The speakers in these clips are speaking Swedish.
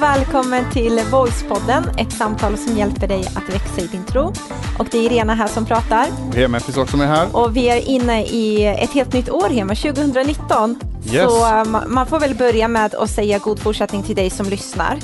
och välkommen till Voicepodden, ett samtal som hjälper dig att växa i din tro. Och det är Irena här som pratar. Hemen finns också med här. Och vi är inne i ett helt nytt år, Hema, 2019. Yes. Så eh, ma- man får väl börja med att säga god fortsättning till dig som lyssnar.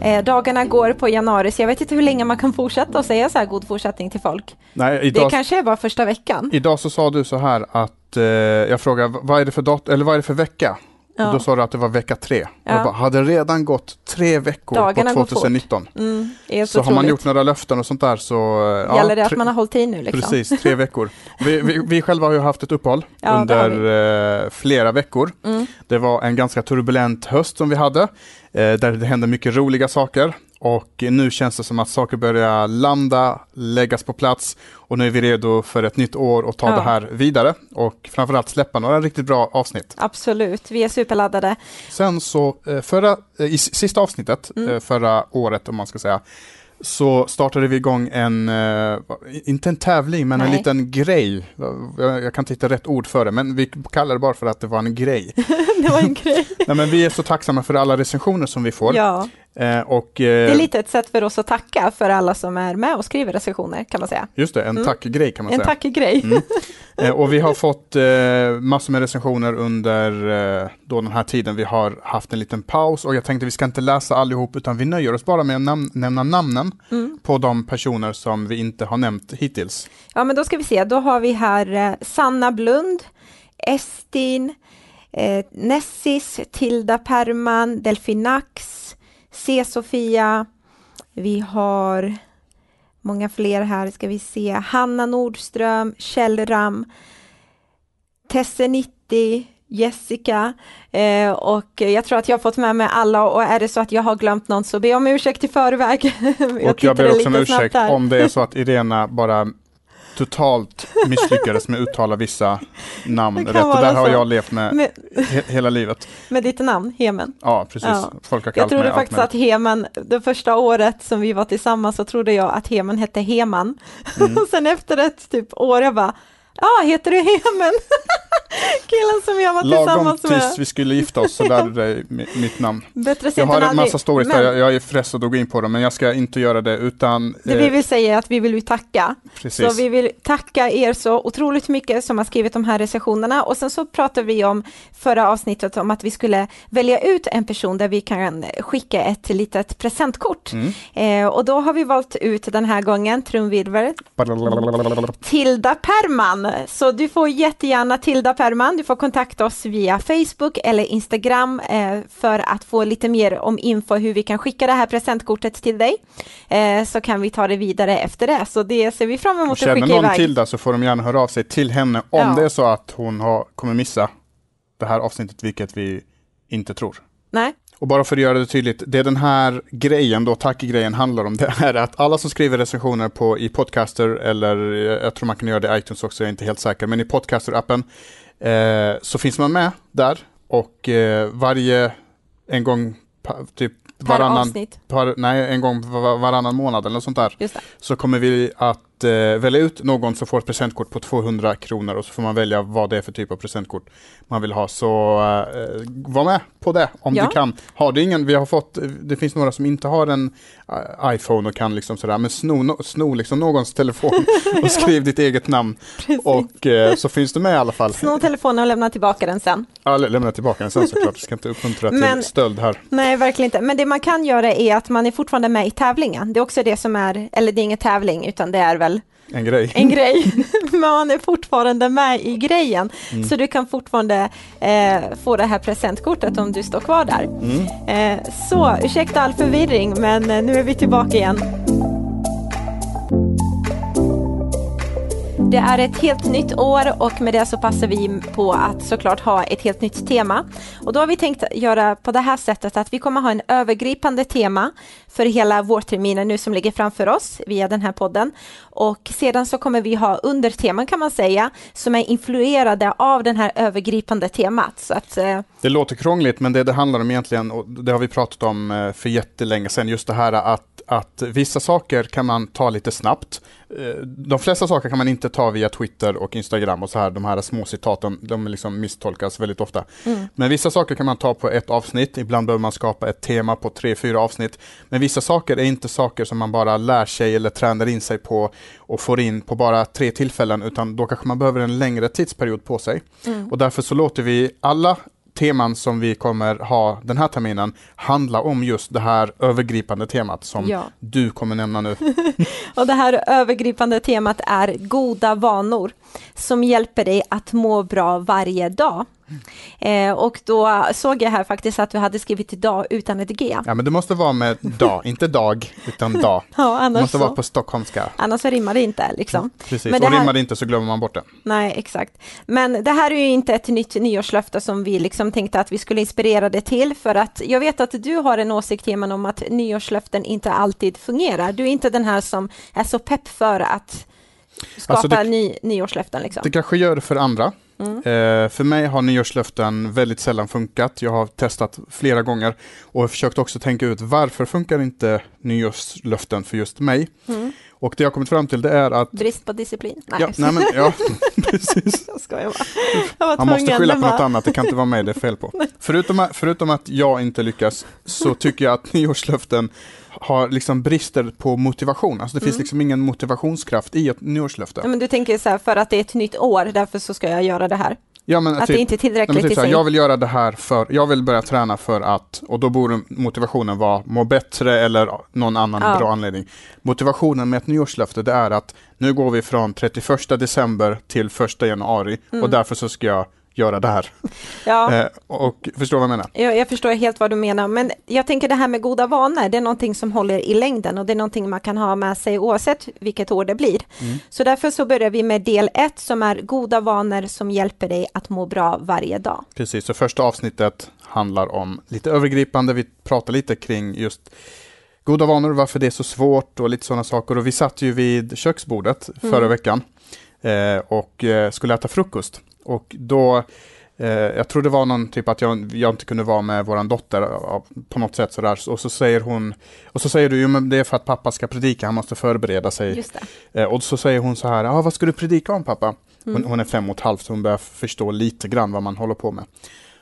Eh, dagarna går på januari, så jag vet inte hur länge man kan fortsätta att säga så här god fortsättning till folk. Nej, Det idag, kanske är bara första veckan. idag så sa du så här att eh, jag frågade vad är det för dat eller vad är det för vecka? Ja. Och då sa du att det var vecka tre. Ja. Jag bara, hade redan gått tre veckor Dagarna på går fort. 2019. Mm, Så så har man gjort några löften och sånt där så... Gäller det att man har hållit i nu liksom? Precis, tre veckor. Vi, vi, vi själva har ju haft ett uppehåll Ja, under eh, flera veckor. Mm. Det var en ganska turbulent höst som vi hade, eh, där det hände mycket roliga saker. Och nu känns det som att saker börjar landa, läggas på plats och nu är vi redo för ett nytt år och ta Ja. det här vidare och framförallt släppa några riktigt bra avsnitt. Absolut, vi är superladdade. Sen så, eh, förra, eh, i sista avsnittet Mm. eh, förra året om man ska säga, så startade vi igång en, inte en tävling, men en Nej. liten grej. Jag, kan inte hitta rätt ord för det, men vi kallar det bara för att det var en grej. det var en grej. Nej, men vi är så tacksamma för alla recensioner som vi får. Ja, och, det är eh, lite ett sätt för oss att tacka för alla som är med och skriver recensioner kan man säga. Just det, en Mm. tackgrej kan man En säga. tackgrej. Mm. Eh, och vi har fått eh, massor med recensioner under eh, då den här tiden. Vi har haft en liten paus och jag tänkte vi ska inte läsa allihop utan vi nöjer oss bara med att nam- nämna namnen Mm. på de personer som vi inte har nämnt hittills. Ja, men då ska vi se. Då har vi här eh, Sanna Blund, Estin, eh, Nessis, Tilda Perman, Delfinax, C-Sofia. Vi har många fler här, ska vi se. Hanna Nordström, Kjell Ram, Tesse 90, Jessica eh, och jag tror att jag har fått med mig alla och är det så att jag har glömt någon så ber om ursäkt i förväg. och jag ber också om ursäkt här. om det är så att Irena bara totalt misslyckades med att uttala vissa namn Det rätt. Och där vara har så. jag levt med Med, he- hela livet. med ditt namn, Hemen. Ja, precis. Ja. Folk har Jag trodde mig faktiskt att. Heman, det första året som vi var tillsammans så trodde jag att Heman hette Heman. Mm. Och sen efter ett typ år jag bara, ah, heter du Hemen? Killen som jag var Lagom tillsammans tills med. vi skulle gifta oss så lärde du dig mi- mitt namn. Bättre Jag har en massa stories Men där, jag, är frestad att gå in på dem, men jag ska inte göra det utan... det eh, vi vill säga är att vi vill tacka. precis. Så vi vill tacka er så otroligt mycket som har skrivit de här recensionerna och sen så pratade vi om förra avsnittet om att vi skulle välja ut en person där vi kan skicka ett litet presentkort. Mm. Eh, och då har vi valt ut den här gången, trumvirvel, Tilda Perman. Så du får jättegärna Tilda Perman, du får kontakta oss via Facebook eller Instagram eh, för att få lite mer om info hur vi kan skicka det här presentkortet till dig. Eh, så kan vi ta det vidare efter det, så det ser vi fram emot att Känner skicka någon iväg. Tilda så får de gärna höra av sig till henne om Ja. det är så att hon har, kommer missa det här avsnittet, vilket vi inte tror. Nej, Och bara för att göra det tydligt, det den här grejen då, tackgrejen handlar om, det är att alla som skriver recensioner på, i Podcaster, eller eh, jag tror man kan göra det i iTunes också, jag är inte helt säker, men i Podcaster-appen, eh, så finns man med där och eh, varje, en gång, typ per varannan, avsnitt. par, nej, en gång var, varannan månad eller något sånt där, Just det. så kommer vi att eh, välja ut någon som får ett presentkort på 200 kronor och så får man välja vad det är för typ av presentkort man vill ha. Så eh, var med på det om Ja. du kan. Har du ingen, vi har fått, det finns några som inte har en eh, iPhone och kan liksom sådär, men sno, no, sno liksom någons telefon och skriv ditt eget namn. Precis. Och eh, så finns du med i alla fall. Sno telefonen och lämna tillbaka den sen. Ja, lä- lämna tillbaka den sen såklart, vi ska inte uppmuntra till Men- stöld här. Nej, verkligen inte. Men det man kan göra är att man är fortfarande med i tävlingen. Det är också det som är, eller det är ingen tävling, utan det är väl En grej. en grej. Men man är fortfarande med i grejen. Mm. Så du kan fortfarande eh, få det här presentkortet om du står kvar där. Mm. Eh, så, ursäkta all förvirring, men eh, nu är vi tillbaka igen. Det är ett helt nytt år och med det så passar vi på att såklart ha ett helt nytt tema. Och då har vi tänkt göra på det här sättet att vi kommer ha en övergripande tema för hela vårterminen nu som ligger framför oss via den här podden. Och sedan så kommer vi ha underteman kan man säga som är influerade av den här övergripande temat. Så att, eh, Det låter krångligt, men det det handlar om egentligen, och det har vi pratat om eh, för jättelänge sedan, just det här att, att vissa saker kan man ta lite snabbt. Eh, De flesta saker kan man inte ta ta via Twitter och Instagram och så här, de här små citaten, de liksom misstolkas väldigt ofta. Mm. Men vissa saker kan man ta på ett avsnitt, ibland behöver man skapa ett tema på tre, fyra avsnitt. Men vissa saker är inte saker som man bara lär sig eller tränar in sig på och får in på bara tre tillfällen, utan då kanske man behöver en längre tidsperiod på sig. Mm. Och därför så låter vi alla teman som vi kommer ha den här terminen handla om just det här övergripande temat som Ja. du kommer nämna nu. Och det här övergripande temat är goda vanor som hjälper dig att må bra varje dag. Eh, och då såg jag här faktiskt att du hade skrivit dag utan ett G. Ja, men det måste vara med dag, inte dag, utan dag. Ja, Det annars, måste vara så, på stockholmska. annars rimmar det inte. Liksom. Precis, Men det och här- rimmar det inte så glömmer man bort det. Nej, exakt. Men det här är ju inte ett nytt nyårslöfte som vi liksom tänkte att vi skulle inspirera det till, för att jag vet att du har en åsikt, Heman, om att nyårslöften inte alltid fungerar. Du är inte den här som är så pepp för att skapa Alltså det- ny, nyårslöften. Liksom. Det kanske gör det för andra. Mm. Eh, för mig har nyårslöften väldigt sällan funkat. Jag har testat flera gånger och försökt också tänka ut varför funkar inte nyårslöften för just mig? Mm. Och det jag kommit fram till det är att Brist på disciplin? Nej, Ja, nej men, ja, precis. jag skojar bara. Jag var Man måste skylla på något var- annat, det kan inte vara mig det är fel på. Förutom, förutom att jag inte lyckas så tycker jag att nyårslöften har liksom brister på motivation. Alltså det finns Mm. liksom ingen motivationskraft i ett nyårslöfte. Ja, men du tänker så här, för att det är ett nytt år, därför så ska jag göra det här. Ja, men Att typ, det inte är Nej, men tillräckligt typ i sig. jag vill göra det här för, jag vill börja träna för att, och då borde motivationen vara må bättre eller någon annan Ja. bra anledning. Motivationen med ett nyårslöfte det är att nu går vi från 31 december till 1 januari Mm. och därför så ska jag göra det här. Ja. Eh, och förstår vad jag menar? Jag, jag förstår helt vad du menar, men jag tänker det här med goda vanor, det är någonting som håller i längden och det är någonting man kan ha med sig oavsett vilket år det blir. Mm. Så därför så börjar vi med del ett som är goda vanor som hjälper dig att må bra varje dag. Precis, så första avsnittet handlar om lite övergripande, vi pratar lite kring just goda vanor, varför det är så svårt och lite sådana saker. Och vi satt ju vid köksbordet Mm. förra veckan eh, och eh, skulle äta frukost. Och då, eh, jag tror det var någon typ att jag, jag inte kunde vara med våran dotter på något sätt sådär. Och så säger hon, och så säger du ju men det är för att pappa ska predika, han måste förbereda sig. Eh, och så säger hon så här, ah, vad ska du predika om pappa? Hon, Mm. hon är fem och ett halvt så hon börjar förstå lite grann vad man håller på med.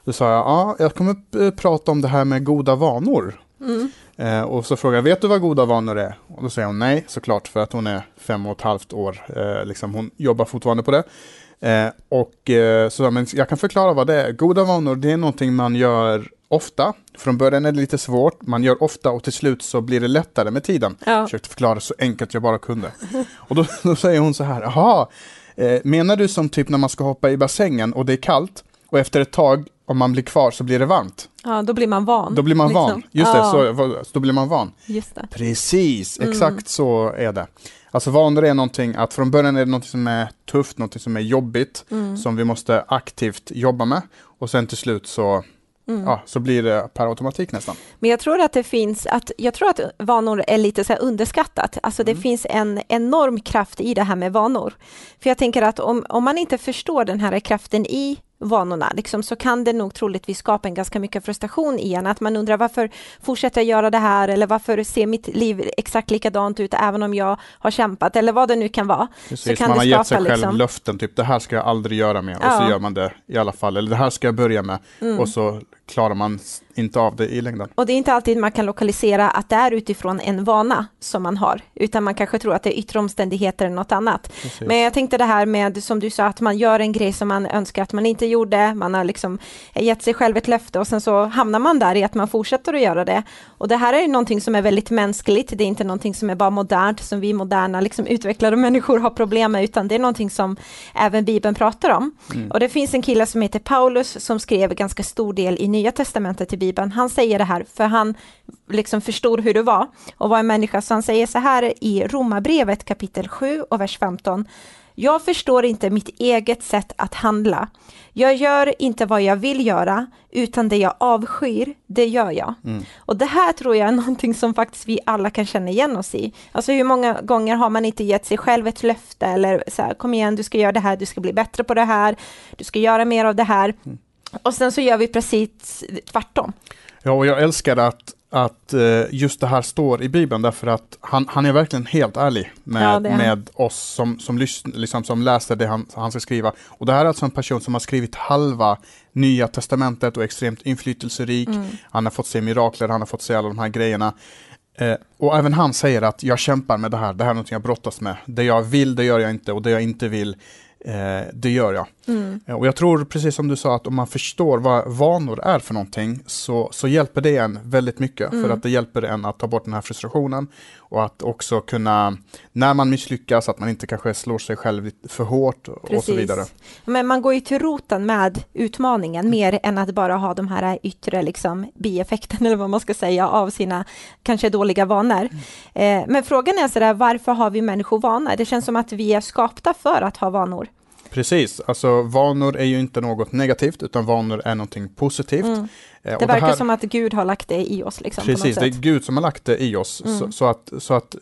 Då sa jag, ja, jag kommer eh, prata om det här med goda vanor. Mm. Eh, och så frågar jag, vet du vad goda vanor är? Och då säger hon nej, såklart, för att hon är fem och ett halvt år. Eh, liksom, hon jobbar fortfarande på det. Eh, och eh, så men jag kan förklara vad det är. Goda vanor, det är någonting man gör ofta. Från början är det lite svårt, man gör ofta och till slut så blir det lättare med tiden. Ja. Jag försökte förklara så enkelt jag bara kunde. Och då, då säger hon så här, jaha, eh, menar du som typ när man ska hoppa i bassängen och det är kallt och efter ett tag, om man blir kvar så blir det varmt? ja, då blir man van. Då blir man liksom. van. Just ja, det, så, då blir man van. Just det. Precis, Mm. exakt så är det. Alltså vanor är någonting att från början är det någonting som är tufft, någonting som är jobbigt, Mm. som vi måste aktivt jobba med. Och sen till slut så, Mm. ja, så blir det per automatik nästan. Men jag tror att det finns, att, jag tror att vanor är lite så underskattat. Alltså det Mm. finns en enorm kraft i det här med vanor. För jag tänker att om, om man inte förstår den här kraften i vanorna, liksom, så kan det nog troligtvis skapa en ganska mycket frustration i en. Att man undrar varför fortsätter jag göra det här eller varför ser mitt liv exakt likadant ut även om jag har kämpat eller vad det nu kan vara. Precis, kan man det har gett sig själv liksom- löften, typ det här ska jag aldrig göra mer. Och Ja. så gör man det i alla fall. Eller det här ska jag börja med. Mm. Och så klarar man inte av det i längden. Och det är inte alltid man kan lokalisera att det är utifrån en vana som man har, utan man kanske tror att det är yttre omständigheter eller något annat. Precis. Men jag tänkte det här med, som du sa, att man gör en grej som man önskar att man inte gjorde, man har liksom gett sig själv ett löfte och sen så hamnar man där i att man fortsätter att göra det. Och det här är ju någonting som är väldigt mänskligt, det är inte någonting som är bara modernt, som vi moderna liksom utvecklade människor har problem med, utan det är någonting som även Bibeln pratar om. Mm. Och det finns en kille som heter Paulus som skrev ganska stor del i Nya Testamentet i Bibeln. Han säger det här för han liksom förstod hur det var och var en människa. Så han säger så här i Romarbrevet kapitel 7 och vers 15. Jag förstår inte mitt eget sätt att handla. Jag gör inte vad jag vill göra, utan det jag avskyr, det gör jag. Mm. Och det här tror jag är någonting som faktiskt vi alla kan känna igen oss i. Alltså hur många gånger har man inte gett sig själv ett löfte eller så här, kom igen, du ska göra det här, du ska bli bättre på det här, du ska göra mer av det här. Mm. Och sen så gör vi precis tvärtom. Ja, och jag älskar att att eh, just det här står i Bibeln därför att han, han är verkligen helt ärlig med, Ja, är med oss som, som, lysn, liksom, som läser det han, han ska skriva. Och det här är alltså en person som har skrivit halva Nya Testamentet och är extremt inflytelserik. Mm. Han har fått se mirakler, han har fått se alla de här grejerna. Eh, och även han säger att jag kämpar med det här, det här är något jag brottas med. Det jag vill, det gör jag inte och det jag inte vill, eh, det gör jag. Mm. Eh, Och jag tror, precis som du sa, att om man förstår vad vanor är för någonting så, så hjälper det en väldigt mycket. Mm. För att det hjälper en att ta bort den här frustrationen och att också kunna, när man misslyckas, att man inte kanske slår sig själv för hårt och så vidare. Men man går ju till roten med utmaningen mer än att bara ha de här yttre liksom, bieffekterna eller vad man ska säga av sina kanske dåliga vanor. Eh, men frågan är sådär, varför har vi människor vanor? Det känns som att vi är skapta för att ha vanor. Precis, alltså vanor är ju inte något negativt utan vanor är någonting positivt. Mm. Eh, och Det verkar här- som att Gud har lagt det i oss. Liksom, Precis, det är. Gud som har lagt det i oss. Mm. Så, så att, så att,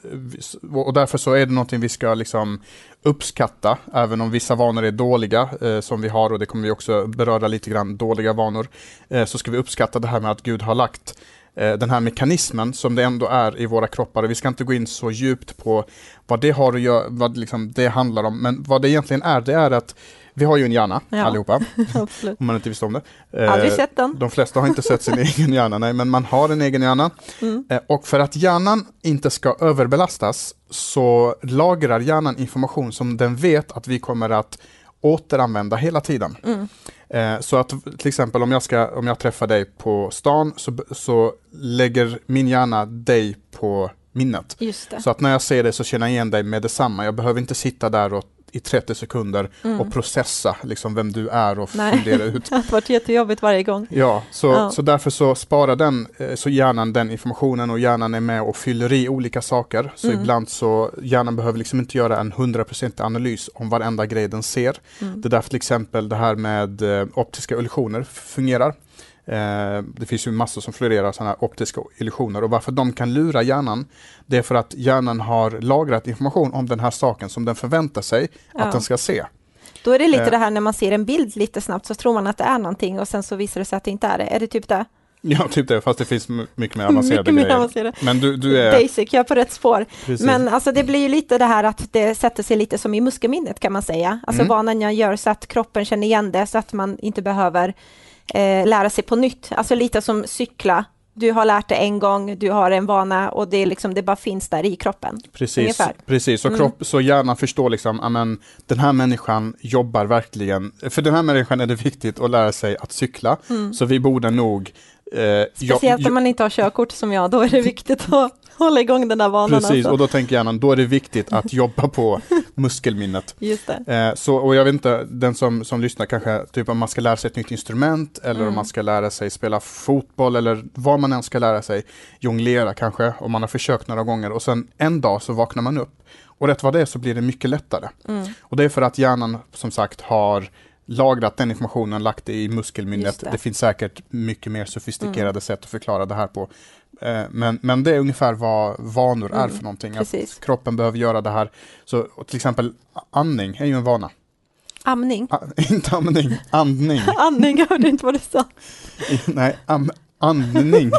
och därför så är det någonting vi ska liksom uppskatta, även om vissa vanor är dåliga, eh, som vi har, och det kommer vi också beröra lite grann, dåliga vanor, eh, så ska vi uppskatta det här med att Gud har lagt den här mekanismen som det ändå är i våra kroppar. Vi ska inte gå in så djupt på vad det har att göra, vad liksom det handlar om, men vad det egentligen är, det är att vi har ju en hjärna Ja. allihopa, om man inte visste om det. Eh, Aldrig sett den. de flesta har inte sett sin egen hjärna, nej, men man har en egen hjärna. Mm. Eh, Och för att hjärnan inte ska överbelastas så lagrar hjärnan information som den vet att vi kommer att återanvända hela tiden. Mm. Eh, Så att till exempel om jag, ska, om jag träffar dig på stan så, så lägger min hjärna dig på minnet. Så att när jag ser dig så känner jag igen dig med detsamma. Jag behöver inte sitta där och, i 30 sekunder Mm. och processa liksom vem du är och Nej. fundera ut Det har varit jättejobbigt varje gång. Ja, så, Ja. så därför så sparar den, eh, så hjärnan den informationen och hjärnan är med och fyller i olika saker. Så Mm. ibland så, hjärnan behöver liksom inte göra en 100% analys om varenda grej den ser. Mm. Det är därför till exempel det här med eh, optiska illusioner fungerar. Eh, det finns ju massor som florerar sådana här optiska illusioner och varför de kan lura hjärnan det är för att hjärnan har lagrat information om den här saken som den förväntar sig Ja. att den ska se. Då är det lite Eh. det här när man ser en bild lite snabbt så tror man att det är någonting och sen så visar det sig att det inte är det. Är det typ det? Ja, typ det, fast det finns mycket mer avancerade Mycket mer grejer. avancerat. Men du, du är... Basic, jag är på rätt spår. Precis. Men alltså det blir ju lite det här att det sätter sig lite som i muskelminnet kan man säga. Alltså Mm. vanan jag gör så att kroppen känner igen det så att man inte behöver eh, lära sig på nytt. Alltså lite som cykla. Du har lärt det en gång, du har en vana och det, är liksom, det bara finns där i kroppen. Precis, Ungefär. precis. Så, Mm. kropp, så hjärnan förstår liksom, amen, den här människan jobbar verkligen, för den här människan är det viktigt att lära sig att cykla, så vi borde nog eh, Mm. Speciellt om man inte har körkort som jag, då är det viktigt att hålla igång den där vanan. Precis, alltså. och då tänker hjärnan, då är det viktigt att jobba på muskelminnet. Just det. Eh, så, och jag vet inte, den som, som lyssnar kanske, typ om man ska lära sig ett nytt instrument eller Mm. om man ska lära sig spela fotboll eller vad man än ska lära sig, jonglera kanske, om man har försökt några gånger och sen en dag så vaknar man upp och rätt vad det är så blir det mycket lättare. Mm. Och det är för att hjärnan som sagt har lagrat den informationen, lagt det i muskelminnet. det. Det. finns säkert mycket mer sofistikerade sätt att förklara det här på. Eh, Men, men det är ungefär vad vanor är Mm, för någonting. precis. Att kroppen behöver göra det här. Så till exempel andning är ju en vana. Amning. A, inte amning, andning. Andning, jag hörde inte vad du sa. Nej, am, andning.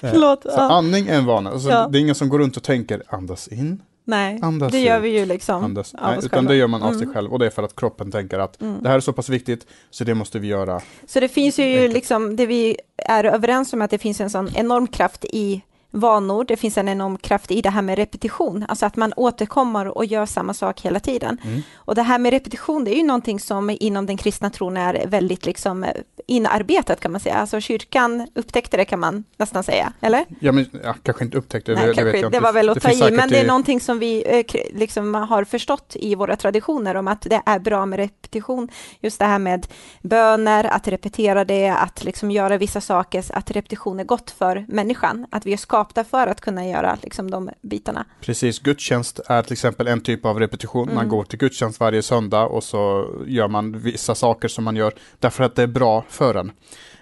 Förlåt. Så Ja. andning är en vana. Alltså, Ja. Det är ingen som går runt och tänker andas in, Nej, andas det gör ut. vi ju liksom andas. Nej, utan själva. det gör man av sig Mm. själv och det är för att kroppen tänker att Mm. det här är så pass viktigt så det måste vi göra. Så det finns ju Enkelt. liksom, det vi är överens om att det finns en sån enorm kraft i vanor, det finns en enorm kraft i det här med repetition, alltså att man återkommer och gör samma sak hela tiden. Mm. Och det här med repetition, det är ju någonting som inom den kristna tron är väldigt liksom eh, inarbetat kan man säga. Alltså kyrkan upptäckte det kan man nästan säga, eller? Ja, men jag kanske inte upptäckte det, Nej, det, kanske, vet jag det inte. var väl att ta i, men det är i- någonting som vi eh, liksom har förstått i våra traditioner om att det är bra med repetition. Just det här med böner, att repetera det, att liksom göra vissa saker, att repetition är gott för människan, att vi är skapta för att kunna göra liksom de bitarna. Precis, gudstjänst är till exempel en typ av repetition. Man Mm. går till gudstjänst varje söndag och så gör man vissa saker som man gör därför att det är bra för en.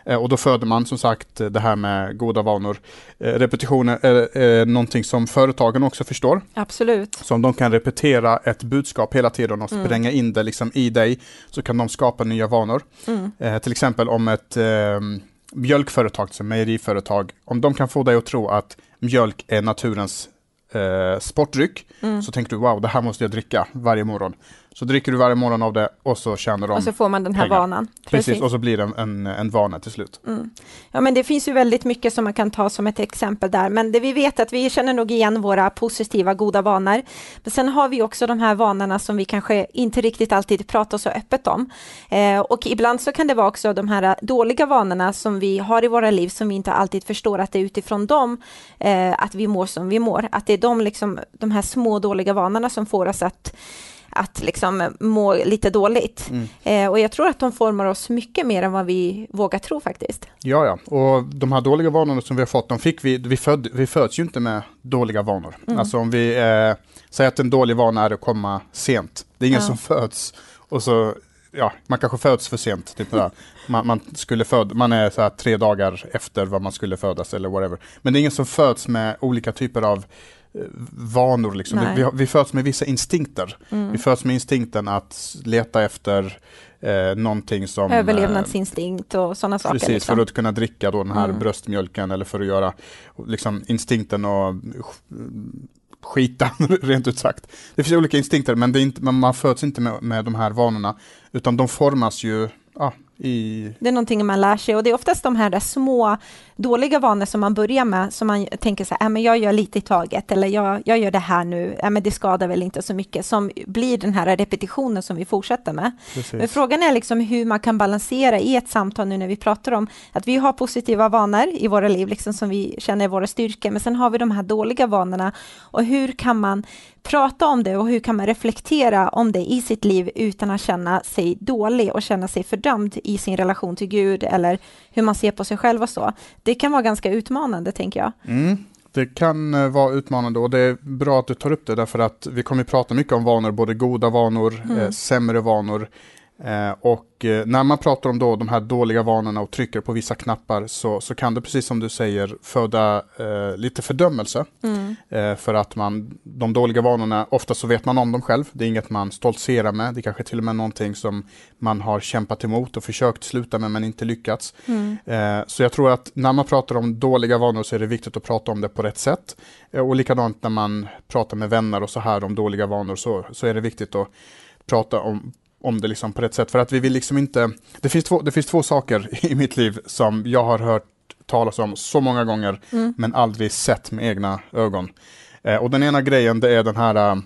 Eh, Och då föder man som sagt det här med goda vanor. Eh, Repetitioner är, någonting som företagen också förstår. Absolut. Så om de kan repetera ett budskap hela tiden och Mm. spränga in det liksom i dig så kan de skapa nya vanor. Mm. Eh, till exempel om ett, ehm, mjölkföretag, till mejeriföretag, om de kan få dig att tro att mjölk är naturens eh, sportdryck, Mm. så tänker du wow, det här måste jag dricka varje morgon. Så dricker du varje morgon av det och så tjänar de Och så får man den här pengar. vanan. Precis, och så blir det en, en, en vana till slut. Mm. Ja, men det finns ju väldigt mycket som man kan ta som ett exempel där, men det vi vet att vi känner nog igen våra positiva, goda vanor. Men sen har vi också de här vanorna som vi kanske inte riktigt alltid pratar så öppet om. Eh, och ibland så kan det vara också de här dåliga vanorna som vi har i våra liv som vi inte alltid förstår att det är utifrån dem eh, att vi mår som vi mår. Att det är de, liksom, de här små dåliga vanorna som får oss att att liksom må lite dåligt. Mm. Eh, och jag tror att de formar oss mycket mer än vad vi vågar tro faktiskt. Ja, ja, och de här dåliga vanorna som vi har fått, de fick vi, vi, föd, vi föds ju inte med dåliga vanor. Mm. Alltså om vi eh, säger att en dålig vana är att komma sent. Det är ingen Ja. som föds och så, ja, man kanske föds för sent. Typ där. Man, man, skulle föd, man är så här tre dagar efter vad man skulle födas eller whatever. Men det är ingen som föds med olika typer av vanor. Liksom. Vi, vi föds med vissa instinkter. Mm. Vi föds med instinkten att leta efter eh, någonting som... eh, Överlevnadsinstinkt och sådana saker. Precis, liksom. för att kunna dricka då den här Mm. bröstmjölken eller för att göra liksom, instinkten och skita, rent ut sagt. Det finns olika instinkter, men, inte, men man föds inte med, med de här vanorna, utan de formas ju ja, i... Det är någonting man lär sig och det är oftast de här små dåliga vanor som man börjar med som man tänker så här, äh, men jag gör lite i taget eller jag, jag gör det här nu, äh, men det skadar väl inte så mycket som blir den här repetitionen som vi fortsätter med. Men Precis. frågan är liksom hur man kan balansera i ett samtal nu när vi pratar om att vi har positiva vanor i våra liv, liksom som vi känner är våra styrkor, men sen har vi de här dåliga vanorna och hur kan man prata om det och hur kan man reflektera om det i sitt liv utan att känna sig dålig och känna sig fördömd i sin relation till Gud eller hur man ser på sig själv och så. Det kan vara ganska utmanande, tänker jag. Mm. Det kan eh, vara utmanande och det är bra att du tar upp det därför att vi kommer att prata mycket om vanor, både goda vanor, Mm. eh, sämre vanor. Eh, och eh, när man pratar om då de här dåliga vanorna och trycker på vissa knappar så, så kan det precis som du säger föda eh, lite fördömelse. Mm. Eh, för att man, de dåliga vanorna, ofta så vet man om dem själv. Det är inget man stoltserar med. Det är kanske till och med någonting som man har kämpat emot och försökt sluta med men inte lyckats. Mm. Eh, så jag tror att när man pratar om dåliga vanor så är det viktigt att prata om det på rätt sätt. Eh, och likadant när man pratar med vänner och så här om dåliga vanor så, så är det viktigt att prata om om det liksom på rätt sätt. För att vi vill liksom inte... Det finns två, det finns två saker i mitt liv som jag har hört talas om så många gånger Mm. men aldrig sett med egna ögon. Eh, och den ena grejen det är den här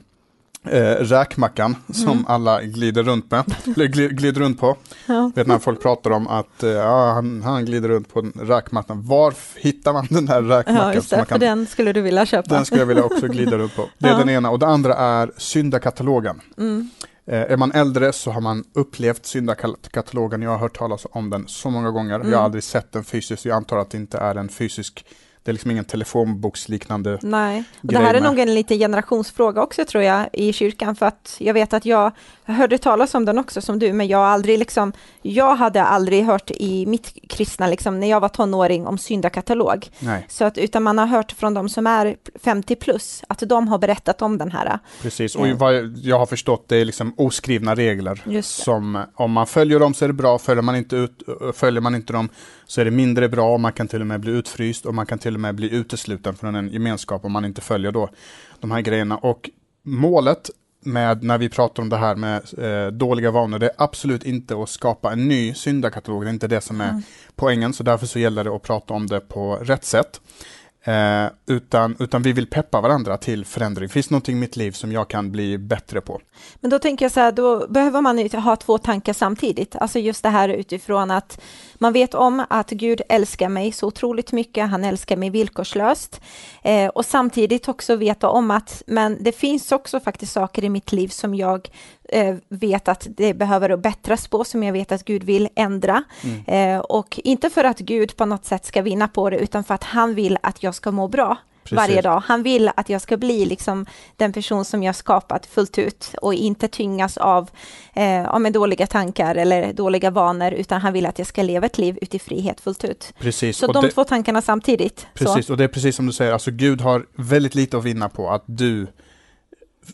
eh, räkmackan som Mm. alla glider runt med, eller gli- glider runt på. Ja. Vet när folk pratar om att eh, han, han glider runt på räkmattan. Var hittar man den här räkmackan? Ja, just som det, för den skulle du vilja köpa. den skulle jag vilja också glida runt på. Det är Ja. den ena. Och det andra är syndakatalogen. Mm. Eh, är man äldre så har man upplevt syndakatalogen. Jag har hört talas om den så många gånger. Mm. Jag har aldrig sett den fysiskt. Jag antar att det inte är en fysisk, det är liksom ingen telefonboksliknande Nej, och det här är med. nog en liten generationsfråga också tror jag i kyrkan för att jag vet att jag hörde talas om den också som du, men jag aldrig liksom, jag hade aldrig hört i mitt kristna liksom när jag var tonåring om syndakatalog. Nej, Så att utan man har hört från de som är 50 plus att de har berättat om den här. precis. Och vad jag har förstått det är liksom oskrivna regler. Som om man följer dem så är det bra, följer man inte, ut, följer man inte dem så är det mindre bra. Man kan till och med bli utfryst och man kan till och med bli utesluten från en gemenskap om man inte följer då de här grejerna. Och målet med när vi pratar om det här med eh, dåliga vanor, det är absolut inte att skapa en ny syndakatalog. Det är inte det som är Mm. poängen, så därför så gäller det att prata om det på rätt sätt. Eh, utan, utan vi vill peppa varandra till förändring. Finns det någonting i mitt liv som jag kan bli bättre på? Men då tänker jag så här, då behöver man ha två tankar samtidigt. Alltså just det här utifrån att man vet om att Gud älskar mig så otroligt mycket, han älskar mig villkorslöst. Eh, och samtidigt också veta om att, men det finns också faktiskt saker i mitt liv som jag vet att det behöver bättras på, som jag vet att Gud vill ändra. Mm. Eh, och inte för att Gud på något sätt ska vinna på det, utan för att han vill att jag ska må bra Precis. varje dag. Han vill att jag ska bli liksom den person som jag skapat fullt ut och inte tyngas av eh, med dåliga tankar eller dåliga vanor, utan han vill att jag ska leva ett liv ut i frihet fullt ut. Precis. Så och de det- två tankarna samtidigt. Precis, Så. och det är precis som du säger, alltså Gud har väldigt lite att vinna på att du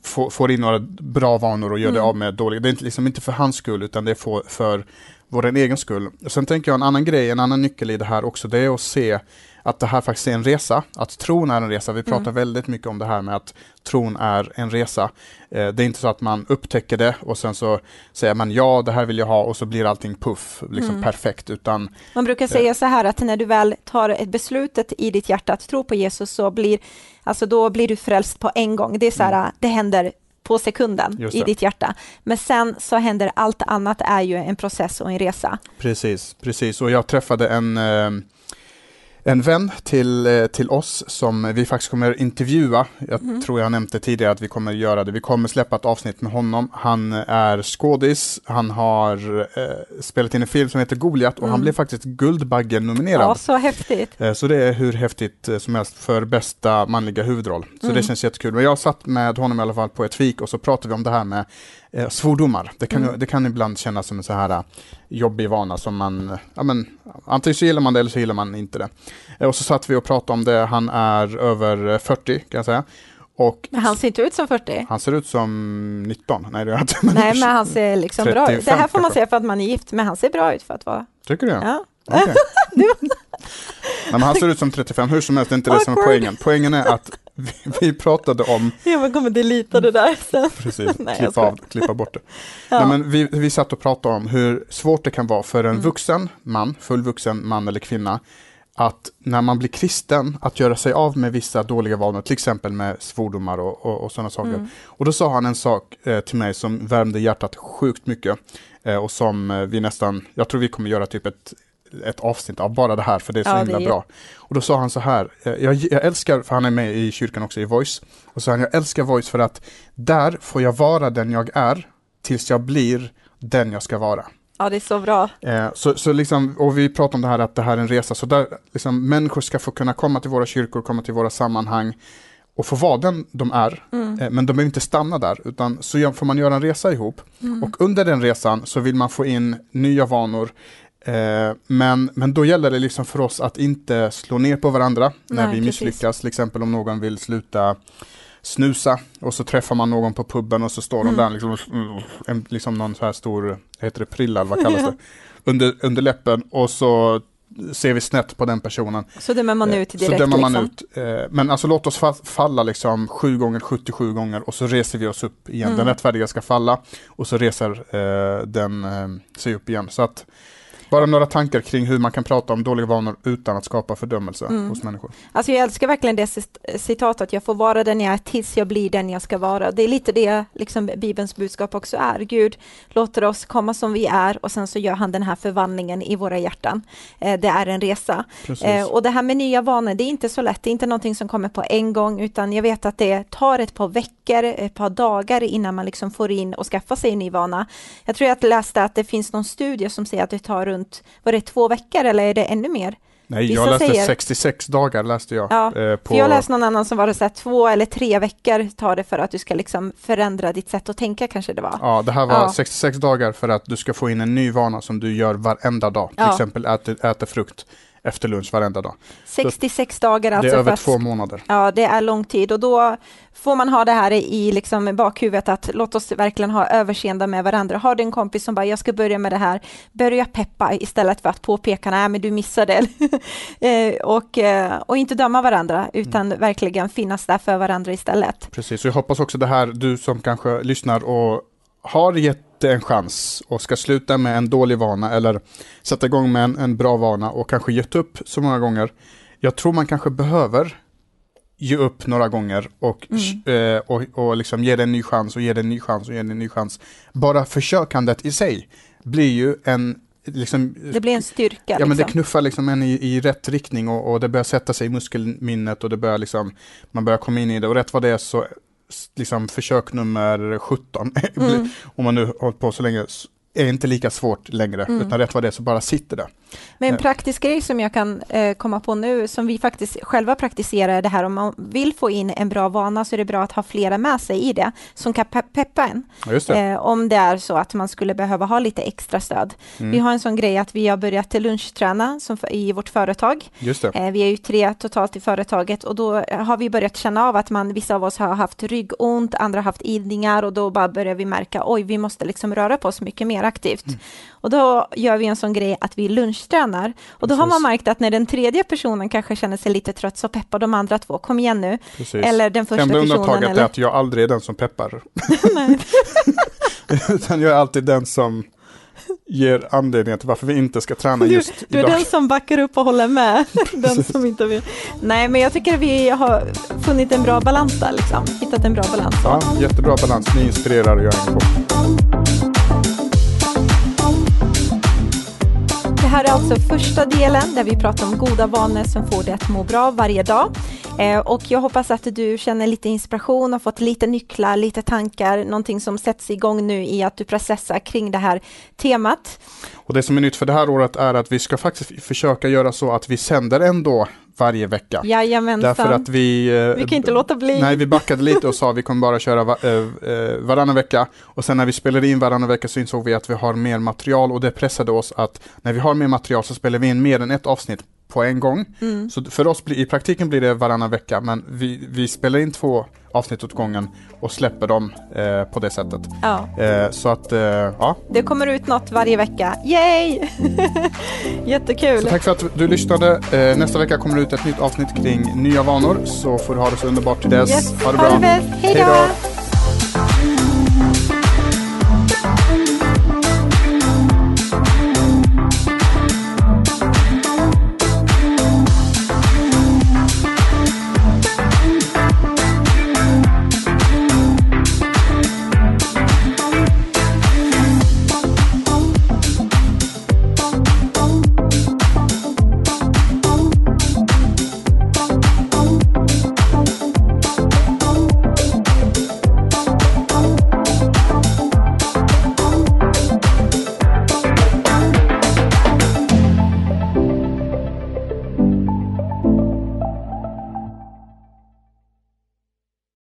får, får in några bra vanor och gör det Mm. av med dåliga. Det är inte, liksom inte för hans skull, utan det är för, för vår egen skull. Sen tänker jag en annan grej, en annan nyckel i det här också, det är att se att det här faktiskt är en resa, att tron är en resa. Vi pratar mm. väldigt mycket om det här med att tron är en resa. Eh, det är inte så att man upptäcker det och sen så säger man ja, det här vill jag ha och så blir allting puff, liksom mm. perfekt. Utan, man brukar säga eh, så här att när du väl tar ett beslutet i ditt hjärta att tro på Jesus så blir, alltså då blir du frälst på en gång. Det är så här, mm. det händer på sekunden i ditt hjärta. Men sen så händer allt annat är ju en process och en resa. Precis, precis. Och jag träffade en eh, en vän till, eh, till oss som vi faktiskt kommer intervjua. Jag mm. tror jag nämnde tidigare att vi kommer göra det. Vi kommer släppa ett avsnitt med honom. Han är skådis, han har eh, spelat in en film som heter Goliat och mm. han blev faktiskt Guldbaggen-nominerad. Ja, så häftigt. Eh, så det är hur häftigt eh, som helst för bästa manliga huvudroll. Så mm. det känns jättekul. Men jag satt med honom i alla fall på ett fik och så pratade vi om det här med eh, svordomar. Det kan, mm. det kan ibland kännas som en så här eh, jobbig vana som man, ja men, antingen så gillar man det eller så gillar man inte det. Eh, och så satt vi och pratade om det, han är över 40 kan jag säga. Och men han ser inte ut som 40? Han ser ut som 19. Nej, det är inte. Nej, men han ser liksom bra ut. Det här får man säga för att man är gift, men han ser bra ut för att vara... Tycker du? Ja. Okay. Nej, men han ser ut som 35, hur som helst, det är inte det som är poängen. Poängen är att vi, vi pratade om... Jag kommer delita det där sen. Precis, Nej, klippa, av, klippa bort det. Ja. Nej, men vi, vi satt och pratade om hur svårt det kan vara för en mm. vuxen man, fullvuxen man eller kvinna, att när man blir kristen, att göra sig av med vissa dåliga vanor, till exempel med svordomar och, och, och sådana saker. Mm. Och då sa han en sak eh, till mig som värmde hjärtat sjukt mycket eh, och som eh, vi nästan, jag tror vi kommer göra typ ett ett avsnitt av bara det här för det är så ja, himla är... bra. Och då sa han så här, eh, jag, jag, älskar, för han är med i kyrkan också i Voice, och så sa han, jag älskar Voice för att där får jag vara den jag är tills jag blir den jag ska vara. Ja, det är så bra. Eh, så, så liksom, och vi pratar om det här att det här är en resa, så där liksom, människor ska få kunna komma till våra kyrkor, komma till våra sammanhang och få vara den de är, mm. eh, men de behöver inte stanna där, utan så får man göra en resa ihop. Mm. Och under den resan så vill man få in nya vanor, men, men då gäller det liksom för oss att inte slå ner på varandra när Nej, vi misslyckas. Precis. Till exempel om någon vill sluta snusa och så träffar man någon på puben och så står mm. de där liksom, en, liksom någon så här stor, heter det prilla vad kallas det, under, under läppen och så ser vi snett på den personen. Så dömer man eh, ut direkt? Så dömer man liksom. ut. Eh, men alltså låt oss falla liksom 7 gånger 77 gånger och så reser vi oss upp igen. Mm. Den rättfärdiga ska falla och så reser den sig upp igen. Så att bara några tankar kring hur man kan prata om dåliga vanor utan att skapa fördömelse mm. hos människor. Alltså jag älskar verkligen det citatet, jag får vara den jag är tills jag blir den jag ska vara. Det är lite det liksom Bibelns budskap också är. Gud låter oss komma som vi är och sen så gör han den här förvandlingen i våra hjärtan. Eh, det är en resa. Eh, och det här med nya vanor, det är inte så lätt, det är inte någonting som kommer på en gång, utan jag vet att det tar ett par veckor, ett par dagar innan man liksom får in och skaffar sig en ny vana. Jag tror jag läste att det finns någon studie som säger att det tar runt runt, var det två veckor eller är det ännu mer? Nej, Vissa jag läste säger, 66 dagar läste jag. Ja, eh, på... Jag läste någon annan som var så här, två eller tre veckor tar det för att du ska liksom förändra ditt sätt att tänka kanske det var. Ja, det här var ja. 66 dagar för att du ska få in en ny vana som du gör varenda dag. Till ja. exempel äter, äter frukt efter lunch varenda dag. 66 Så dagar alltså. Det är över två månader. Ja, det är lång tid och då får man ha det här i liksom bakhuvudet att låt oss verkligen ha överseende med varandra. Har du en kompis som bara, jag ska börja med det här, börja peppa istället för att påpeka, nej men du missade eh, och, eh, och inte döma varandra, utan mm. verkligen finnas där för varandra istället. Precis, och jag hoppas också det här, du som kanske lyssnar och har gett en chans och ska sluta med en dålig vana eller sätta igång med en, en bra vana och kanske gett upp så många gånger. Jag tror man kanske behöver ge upp några gånger och, mm. eh, och, och liksom ge det en ny chans och ge det en ny chans och ge det en ny chans. Bara försökandet i sig blir ju en Liksom, det blir en styrka. Ja, liksom. men det liksom. knuffar liksom en i, i rätt riktning och, och, det börjar sätta sig i muskelminnet och det börjar liksom, man börjar komma in i det och rätt vad det är så liksom försök nummer 17, mm. om man nu hållit på så länge, är inte lika svårt längre, mm. utan rätt vad det är så bara sitter det. Men en praktisk grej som jag kan eh, komma på nu, som vi faktiskt själva praktiserar, är det här om man vill få in en bra vana så är det bra att ha flera med sig i det, som kan pe- peppa en. Ja. Eh, om det är så att man skulle behöva ha lite extra stöd. Mm. Vi har en sån grej att vi har börjat lunchträna som i vårt företag. Eh, vi är ju tre totalt i företaget och då eh, har vi börjat känna av att man, vissa av oss har haft ryggont, andra har haft idningar och då bara börjar vi märka, oj, vi måste liksom röra på oss mycket mer aktivt. Mm. Och då gör vi en sån grej att vi lunchtränar. Och då har man Precis. märkt att när den tredje personen kanske känner sig lite trött så peppar de andra två, kom igen nu. Precis. Eller den första Enda personen. undantaget är att jag aldrig är den som peppar. Utan jag är alltid den som ger anledningen till varför vi inte ska träna Du, just du är idag. den som backar upp och håller med. den som inte vill. Nej, men jag tycker vi har funnit en bra balans där, liksom. hittat en bra balans. Ja, jättebra balans. Ni inspirerar och jag är på. Alltså första delen där vi pratar om goda vanor som får dig att må bra varje dag. Eh, och jag hoppas att du känner lite inspiration, har fått lite nycklar, lite tankar, någonting som sätts igång nu i att du processar kring det här temat. Och det som är nytt för det här året är att vi ska faktiskt försöka göra så att vi sänder ändå varje vecka. Jajamensan. Därför att vi... eh, vi kan inte låta bli. Nej, vi backade lite och sa att vi kommer bara köra va, eh, eh, varannan vecka. Och sen när vi spelade in varannan vecka så insåg vi att vi har mer material och det pressade oss att när vi har mer material så spelar vi in mer än ett avsnitt på en gång. Mm. Så för oss blir, i praktiken blir det varannan vecka, men vi, vi spelar in två avsnitt åt gången och släpper dem eh, på det sättet. Ja, Eh, så att, eh, ja. det kommer ut något varje vecka. Yay! Jättekul. Så tack för att du lyssnade. Eh, nästa vecka kommer det ut ett nytt avsnitt kring nya vanor, så får du ha det så underbart till dess. Yes. Ha det bra. Ha det bäst. Hej då.